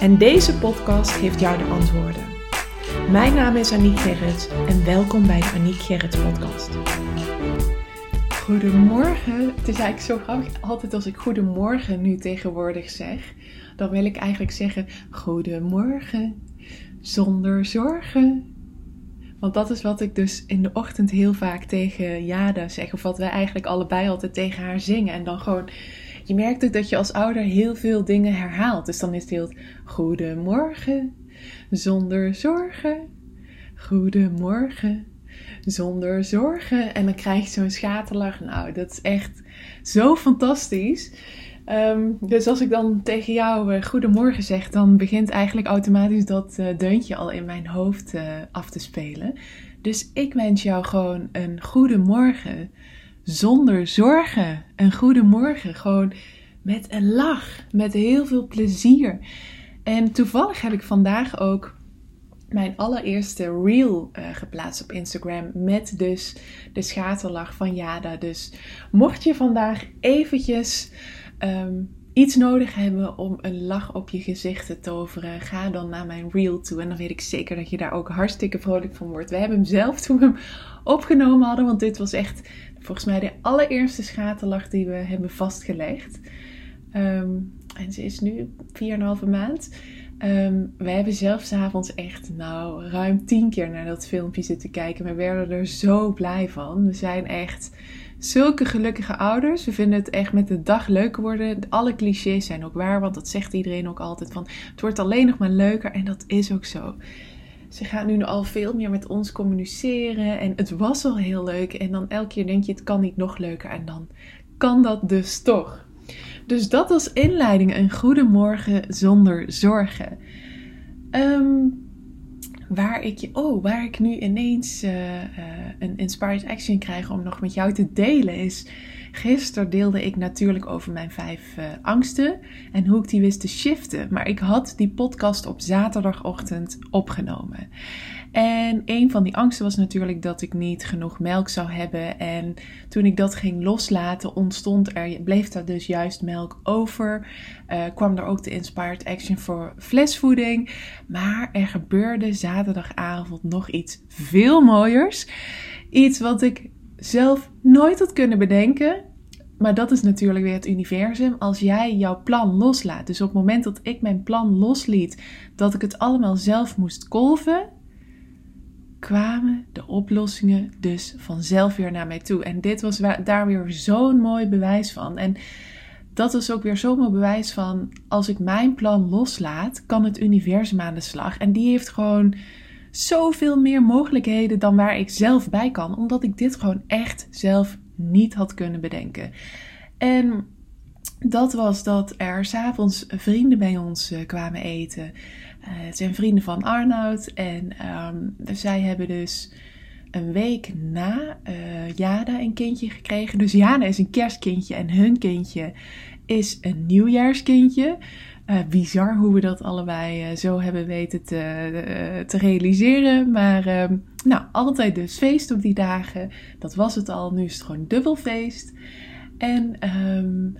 En deze podcast geeft jou de antwoorden. Mijn naam is Aniek Gerrits en welkom bij de Aniek Gerrits podcast. Goedemorgen. Het is eigenlijk zo grappig. Altijd als ik goedemorgen nu tegenwoordig zeg, dan wil ik eigenlijk zeggen goedemorgen zonder zorgen. Want dat is wat ik dus in de ochtend heel vaak tegen Jada zeg. Of wat wij eigenlijk allebei altijd tegen haar zingen. En dan gewoon je merkt ook dat je als ouder heel veel dingen herhaalt. Dus dan is het heel goedemorgen, zonder zorgen. Goedemorgen, zonder zorgen. En dan krijg je zo'n schaterlach. Nou, dat is echt zo fantastisch. Ehm, dus als ik dan tegen jou uh, goedemorgen zeg, dan begint eigenlijk automatisch dat uh, deuntje al in mijn hoofd uh, af te spelen. Dus ik wens jou gewoon een goede morgen zonder zorgen. Een goede morgen, gewoon met een lach, met heel veel plezier. En toevallig heb ik vandaag ook mijn allereerste reel uh, geplaatst op Instagram met dus de schaterlach van Jada. Dus mocht je vandaag eventjes um, iets nodig hebben om een lach op je gezicht te toveren, ga dan naar mijn reel toe. En dan weet ik zeker dat je daar ook hartstikke vrolijk van wordt. We hebben hem zelf toen we hem opgenomen hadden, want dit was echt volgens mij de allereerste schaterlach die we hebben vastgelegd. Um, en ze is nu 4,5 maand. Um, we hebben zelf s'avonds echt nou ruim tien keer naar dat filmpje zitten kijken. We werden er zo blij van. We zijn echt zulke gelukkige ouders. We vinden het echt met de dag leuker worden. Alle clichés zijn ook waar, want dat zegt iedereen ook altijd van het wordt alleen nog maar leuker. En dat is ook zo. Ze gaat nu al veel meer met ons communiceren. En het was al heel leuk. En dan elke keer denk je, het kan niet nog leuker. En dan kan dat dus toch. Dus dat als inleiding. Een goedemorgen zonder zorgen. Um, waar ik, oh, waar ik nu ineens uh, uh, een inspired action krijg om nog met jou te delen is Gisteren deelde ik natuurlijk over mijn vijf uh, angsten en hoe ik die wist te shiften. Maar ik had die podcast op zaterdagochtend opgenomen. En een van die angsten was natuurlijk dat ik niet genoeg melk zou hebben. En toen ik dat ging loslaten, ontstond er, bleef er dus juist melk over. Uh, kwam er ook de Inspired Action voor flesvoeding. Maar er gebeurde zaterdagavond nog iets veel mooiers. Iets wat ik zelf nooit had kunnen bedenken. Maar dat is natuurlijk weer het universum. Als jij jouw plan loslaat. Dus op het moment dat ik mijn plan losliet, dat ik het allemaal zelf moest kolven, kwamen de oplossingen dus vanzelf weer naar mij toe. En dit was daar weer zo'n mooi bewijs van. En dat was ook weer zo'n mooi bewijs van: als ik mijn plan loslaat, kan het universum aan de slag. En die heeft gewoon zoveel meer mogelijkheden dan waar ik zelf bij kan, omdat ik dit gewoon echt zelf niet had kunnen bedenken. En dat was dat er s'avonds vrienden bij ons uh, kwamen eten. Uh, het zijn vrienden van Arnoud. En um, zij hebben dus een week na uh, Jada een kindje gekregen. Dus Jada is een kerstkindje en hun kindje is een nieuwjaarskindje. Uh, bizar hoe we dat allebei zo hebben weten te, te realiseren. Maar ehm, nou, altijd dus feest op die dagen. Dat was het al. Nu is het gewoon dubbel feest. En um,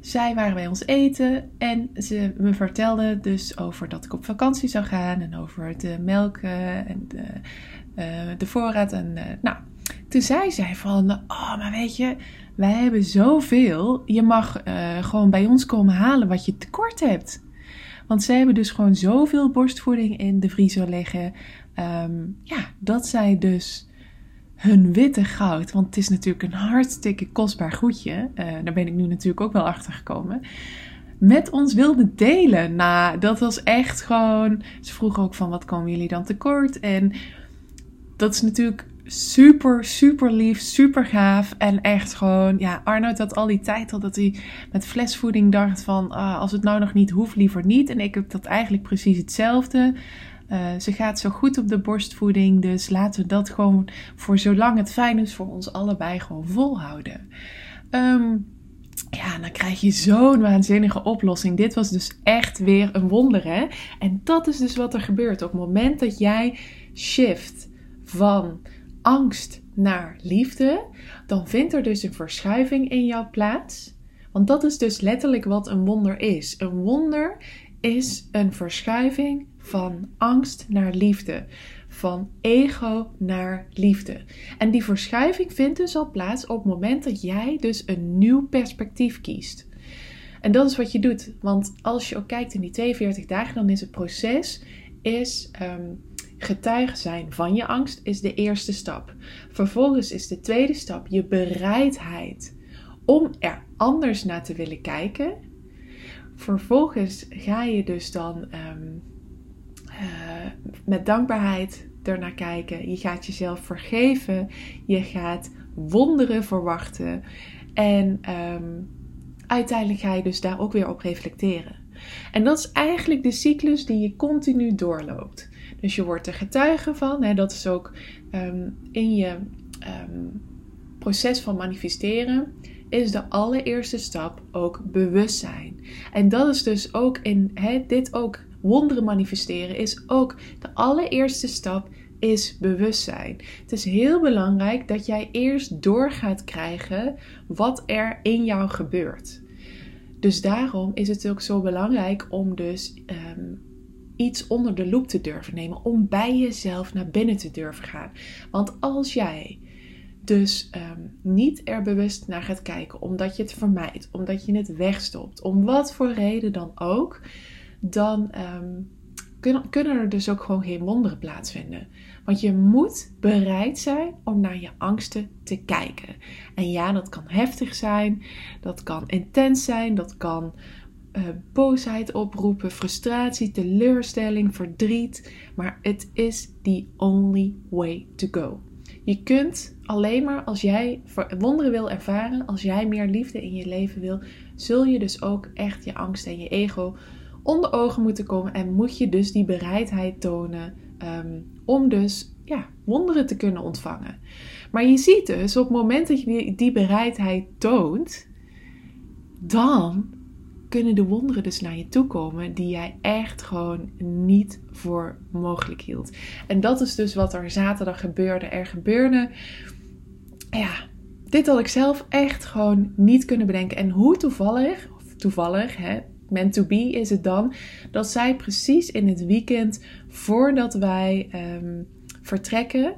zij waren bij ons eten. En ze me vertelde dus over dat ik op vakantie zou gaan. En over de melk en de, de voorraad. En nou, toen zei zij van, oh, maar weet je, wij hebben zoveel. Je mag uh, gewoon bij ons komen halen wat je tekort hebt. Want zij hebben dus gewoon zoveel borstvoeding in de vriezer liggen. Um, ja, dat zij dus hun witte goud, want het is natuurlijk een hartstikke kostbaar goedje. Uh, daar ben ik nu natuurlijk ook wel achter gekomen. Met ons wilden delen. Nou, dat was echt gewoon. Ze vroegen ook van wat komen jullie dan tekort? En dat is natuurlijk super, super lief, super gaaf. En echt gewoon, ja, Arnoud had al die tijd al dat hij met flesvoeding dacht van, ah, als het nou nog niet hoeft, liever niet. En ik heb dat eigenlijk precies hetzelfde. Uh, ze gaat zo goed op de borstvoeding, dus laten we dat gewoon voor zolang het fijn is voor ons allebei gewoon volhouden. Um, ja, dan krijg je zo'n waanzinnige oplossing. Dit was dus echt weer een wonder, hè? En dat is dus wat er gebeurt. Op het moment dat jij shift van angst naar liefde, dan vindt er dus een verschuiving in jouw plaats. Want dat is dus letterlijk wat een wonder is. Een wonder is een verschuiving van angst naar liefde. Van ego naar liefde. En die verschuiving vindt dus al plaats op het moment dat jij dus een nieuw perspectief kiest. En dat is wat je doet. Want als je ook kijkt in die 42 dagen, dan is het proces is um, getuige zijn van je angst is de eerste stap. Vervolgens is de tweede stap je bereidheid om er anders naar te willen kijken. Vervolgens ga je dus dan um, uh, met dankbaarheid ernaar kijken. Je gaat jezelf vergeven. Je gaat wonderen verwachten. En um, uiteindelijk ga je dus daar ook weer op reflecteren. En dat is eigenlijk de cyclus die je continu doorloopt. Dus je wordt er getuige van. Hè, dat is ook um, in je um, proces van manifesteren. Is de allereerste stap ook bewustzijn. En dat is dus ook in hè, dit ook wonderen manifesteren. Is ook de allereerste stap is bewustzijn. Het is heel belangrijk dat jij eerst door gaat krijgen wat er in jou gebeurt. Dus daarom is het ook zo belangrijk om dus um, iets onder de loep te durven nemen. Om bij jezelf naar binnen te durven gaan. Want als jij dus um, niet er bewust naar gaat kijken, omdat je het vermijdt, omdat je het wegstopt, om wat voor reden dan ook, dan um, kunnen, kunnen er dus ook gewoon geen wonderen plaatsvinden. Want je moet bereid zijn om naar je angsten te kijken. En ja, dat kan heftig zijn, dat kan intens zijn, dat kan uh, boosheid oproepen, frustratie, teleurstelling, verdriet. Maar het is the only way to go. Je kunt alleen maar als jij wonderen wil ervaren, als jij meer liefde in je leven wil, zul je dus ook echt je angst en je ego onder ogen moeten komen en moet je dus die bereidheid tonen um, om dus ja, wonderen te kunnen ontvangen. Maar je ziet dus op het moment dat je die, die bereidheid toont, dan kunnen de wonderen dus naar je toe komen die jij echt gewoon niet voor mogelijk hield. En dat is dus wat er zaterdag gebeurde. Er gebeurde, ja, dit had ik zelf echt gewoon niet kunnen bedenken. En hoe toevallig, of toevallig, hè, meant to be is het dan, dat zij precies in het weekend voordat wij um, vertrekken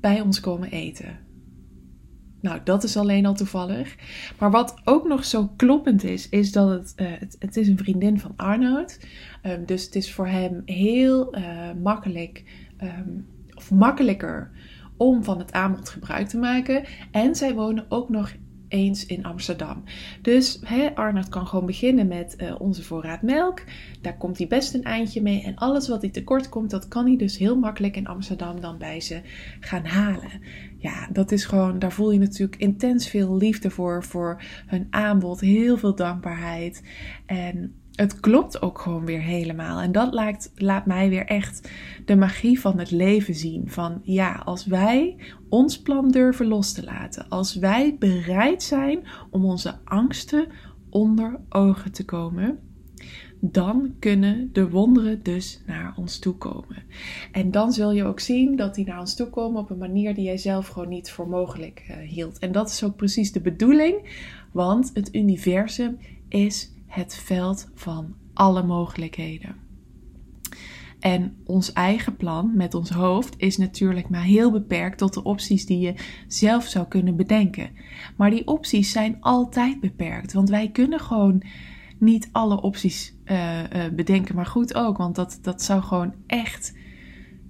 bij ons komen eten. Nou, dat is alleen al toevallig. Maar wat ook nog zo kloppend is, is dat het, uh, het, is een vriendin van Arnoud. Um, dus het is voor hem heel uh, makkelijk, um, of makkelijker om van het aanbod gebruik te maken. En zij wonen ook nog eens in Amsterdam. Dus hè, Arnold kan gewoon beginnen met uh, onze voorraad melk. Daar komt hij best een eindje mee. En alles wat hij tekort komt, dat kan hij dus heel makkelijk in Amsterdam dan bij ze gaan halen. Ja, dat is gewoon, daar voel je natuurlijk intens veel liefde voor, voor hun aanbod. Heel veel dankbaarheid. En het klopt ook gewoon weer helemaal. En dat laat, laat mij weer echt de magie van het leven zien. Van ja, als wij ons plan durven los te laten, als wij bereid zijn om onze angsten onder ogen te komen, dan kunnen de wonderen dus naar ons toe komen. En dan zul je ook zien dat die naar ons toe komen op een manier die jij zelf gewoon niet voor mogelijk uh, hield. En dat is ook precies de bedoeling, want het universum is het veld van alle mogelijkheden. En ons eigen plan met ons hoofd is natuurlijk maar heel beperkt tot de opties die je zelf zou kunnen bedenken. Maar die opties zijn altijd beperkt, want wij kunnen gewoon niet alle opties uh, uh, bedenken. Maar goed ook, want dat, dat zou gewoon echt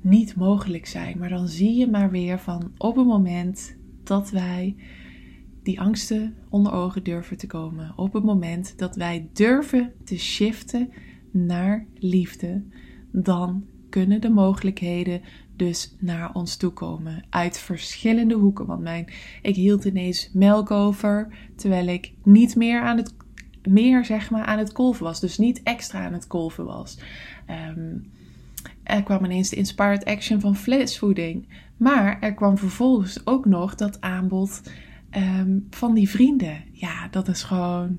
niet mogelijk zijn. Maar dan zie je maar weer van op het moment dat wij die angsten onder ogen durven te komen. Op het moment dat wij durven te shiften naar liefde, dan kunnen de mogelijkheden dus naar ons toe komen. Uit verschillende hoeken. Want mijn, ik hield ineens melk over, terwijl ik niet meer aan het, meer zeg maar aan het kolven was. Dus niet extra aan het kolven was. Um, Er kwam ineens de Inspired Action van flesvoeding. Maar er kwam vervolgens ook nog dat aanbod ehm, van die vrienden. Ja, dat is gewoon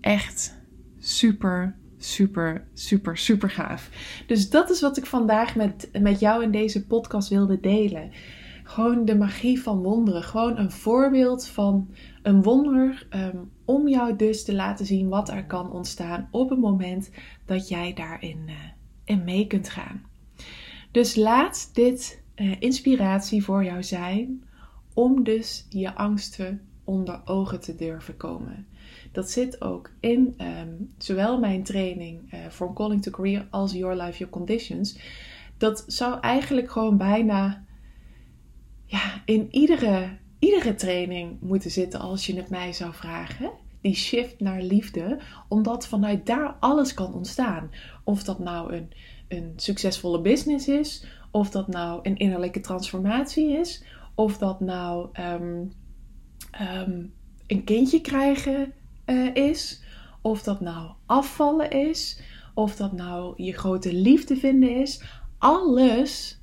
echt super, super, super, super gaaf. Dus dat is wat ik vandaag met, met jou in deze podcast wilde delen. Gewoon de magie van wonderen. Gewoon een voorbeeld van een wonder ehm, om jou dus te laten zien wat er kan ontstaan op het moment dat jij daarin uh, mee kunt gaan. Dus laat dit uh, inspiratie voor jou zijn om dus je angsten onder ogen te durven komen. Dat zit ook in um, zowel mijn training uh, Calling to Career als Your Life, Your Conditions. Dat zou eigenlijk gewoon bijna ja, in iedere, iedere training moeten zitten als je het mij zou vragen. Die shift naar liefde, omdat vanuit daar alles kan ontstaan. Of dat nou een, een succesvolle business is, of dat nou een innerlijke transformatie is, of dat nou um, um, een kindje krijgen uh, is, of dat nou afvallen is, of dat nou je grote liefde vinden is. Alles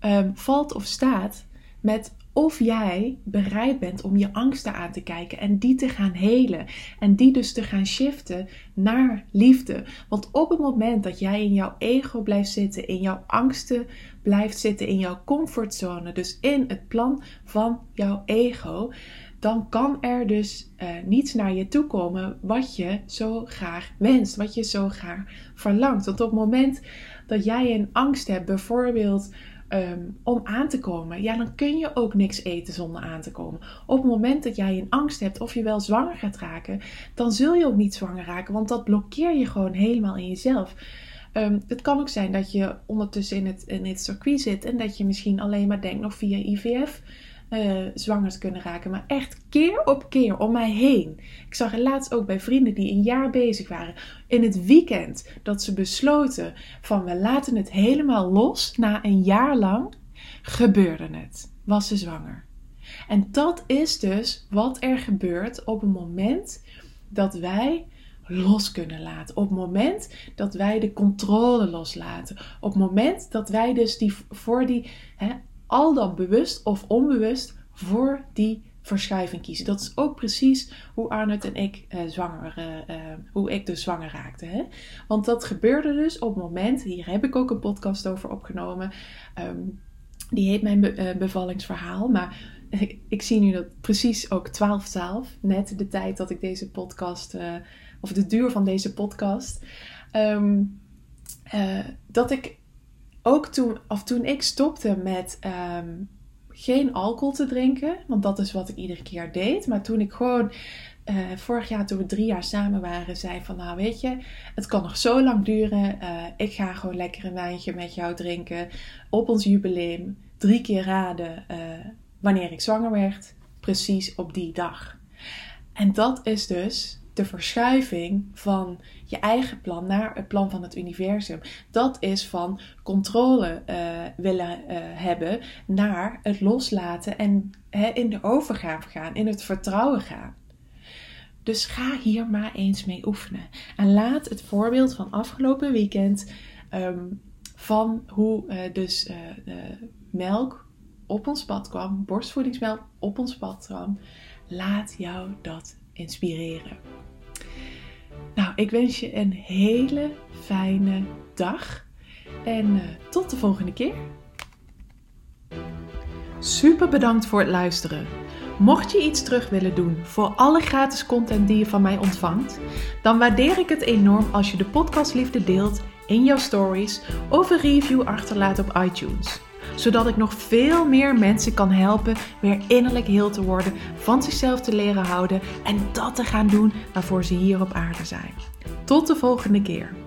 um, valt of staat met of jij bereid bent om je angsten aan te kijken en die te gaan helen. En die dus te gaan shiften naar liefde. Want op het moment dat jij in jouw ego blijft zitten, in jouw angsten blijft zitten, in jouw comfortzone, dus in het plan van jouw ego, dan kan er dus uh, niets naar je toe komen wat je zo graag wenst, wat je zo graag verlangt. Want op het moment dat jij een angst hebt, bijvoorbeeld um, om aan te komen, ja, dan kun je ook niks eten zonder aan te komen. Op het moment dat jij een angst hebt of je wel zwanger gaat raken, dan zul je ook niet zwanger raken, want dat blokkeer je gewoon helemaal in jezelf. Um, het kan ook zijn dat je ondertussen in het, in het circuit zit en dat je misschien alleen maar denkt nog via IVF uh, te kunnen raken. Maar echt keer op keer om mij heen. Ik zag het laatst ook bij vrienden die een jaar bezig waren. In het weekend dat ze besloten van we laten het helemaal los. Na een jaar lang gebeurde het. Was ze zwanger. En dat is dus wat er gebeurt op het moment dat wij los kunnen laten. Op het moment dat wij de controle loslaten. Op het moment dat wij dus die, voor die hè, al dan bewust of onbewust voor die verschuiving kiezen. Dat is ook precies hoe Arnold en ik uh, zwanger, uh, hoe ik dus zwanger raakte. Hè? Want dat gebeurde dus op het moment, hier heb ik ook een podcast over opgenomen. Um, die heet mijn be bevallingsverhaal. Maar ik, zie nu dat precies ook 12-12, net de tijd dat ik deze podcast, of de duur van deze podcast, um, dat ik ook toen, of toen ik stopte met ehm, geen alcohol te drinken, want dat is wat ik iedere keer deed. Maar toen ik gewoon uh, vorig jaar, toen we drie jaar samen waren, zei van nou weet je, het kan nog zo lang duren. Uh, ik ga gewoon lekker een wijntje met jou drinken op ons jubileum. Drie keer raden uh, wanneer ik zwanger werd, precies op die dag. En dat is dus de verschuiving van je eigen plan naar het plan van het universum. Dat is van controle uh, willen uh, hebben naar het loslaten en in de overgave gaan, in het vertrouwen gaan. Dus ga hier maar eens mee oefenen. En laat het voorbeeld van afgelopen weekend um, van hoe uh, dus melk op ons pad kwam, borstvoedingsmelk op ons pad kwam, laat jou dat inspireren. Nou, ik wens je een hele fijne dag en uh, tot de volgende keer. Super bedankt voor het luisteren. Mocht je iets terug willen doen voor alle gratis content die je van mij ontvangt, dan waardeer ik het enorm als je de podcastliefde deelt in jouw stories of een review achterlaat op iTunes zodat ik nog veel meer mensen kan helpen weer innerlijk heel te worden, van zichzelf te leren houden en dat te gaan doen waarvoor ze hier op aarde zijn. Tot de volgende keer.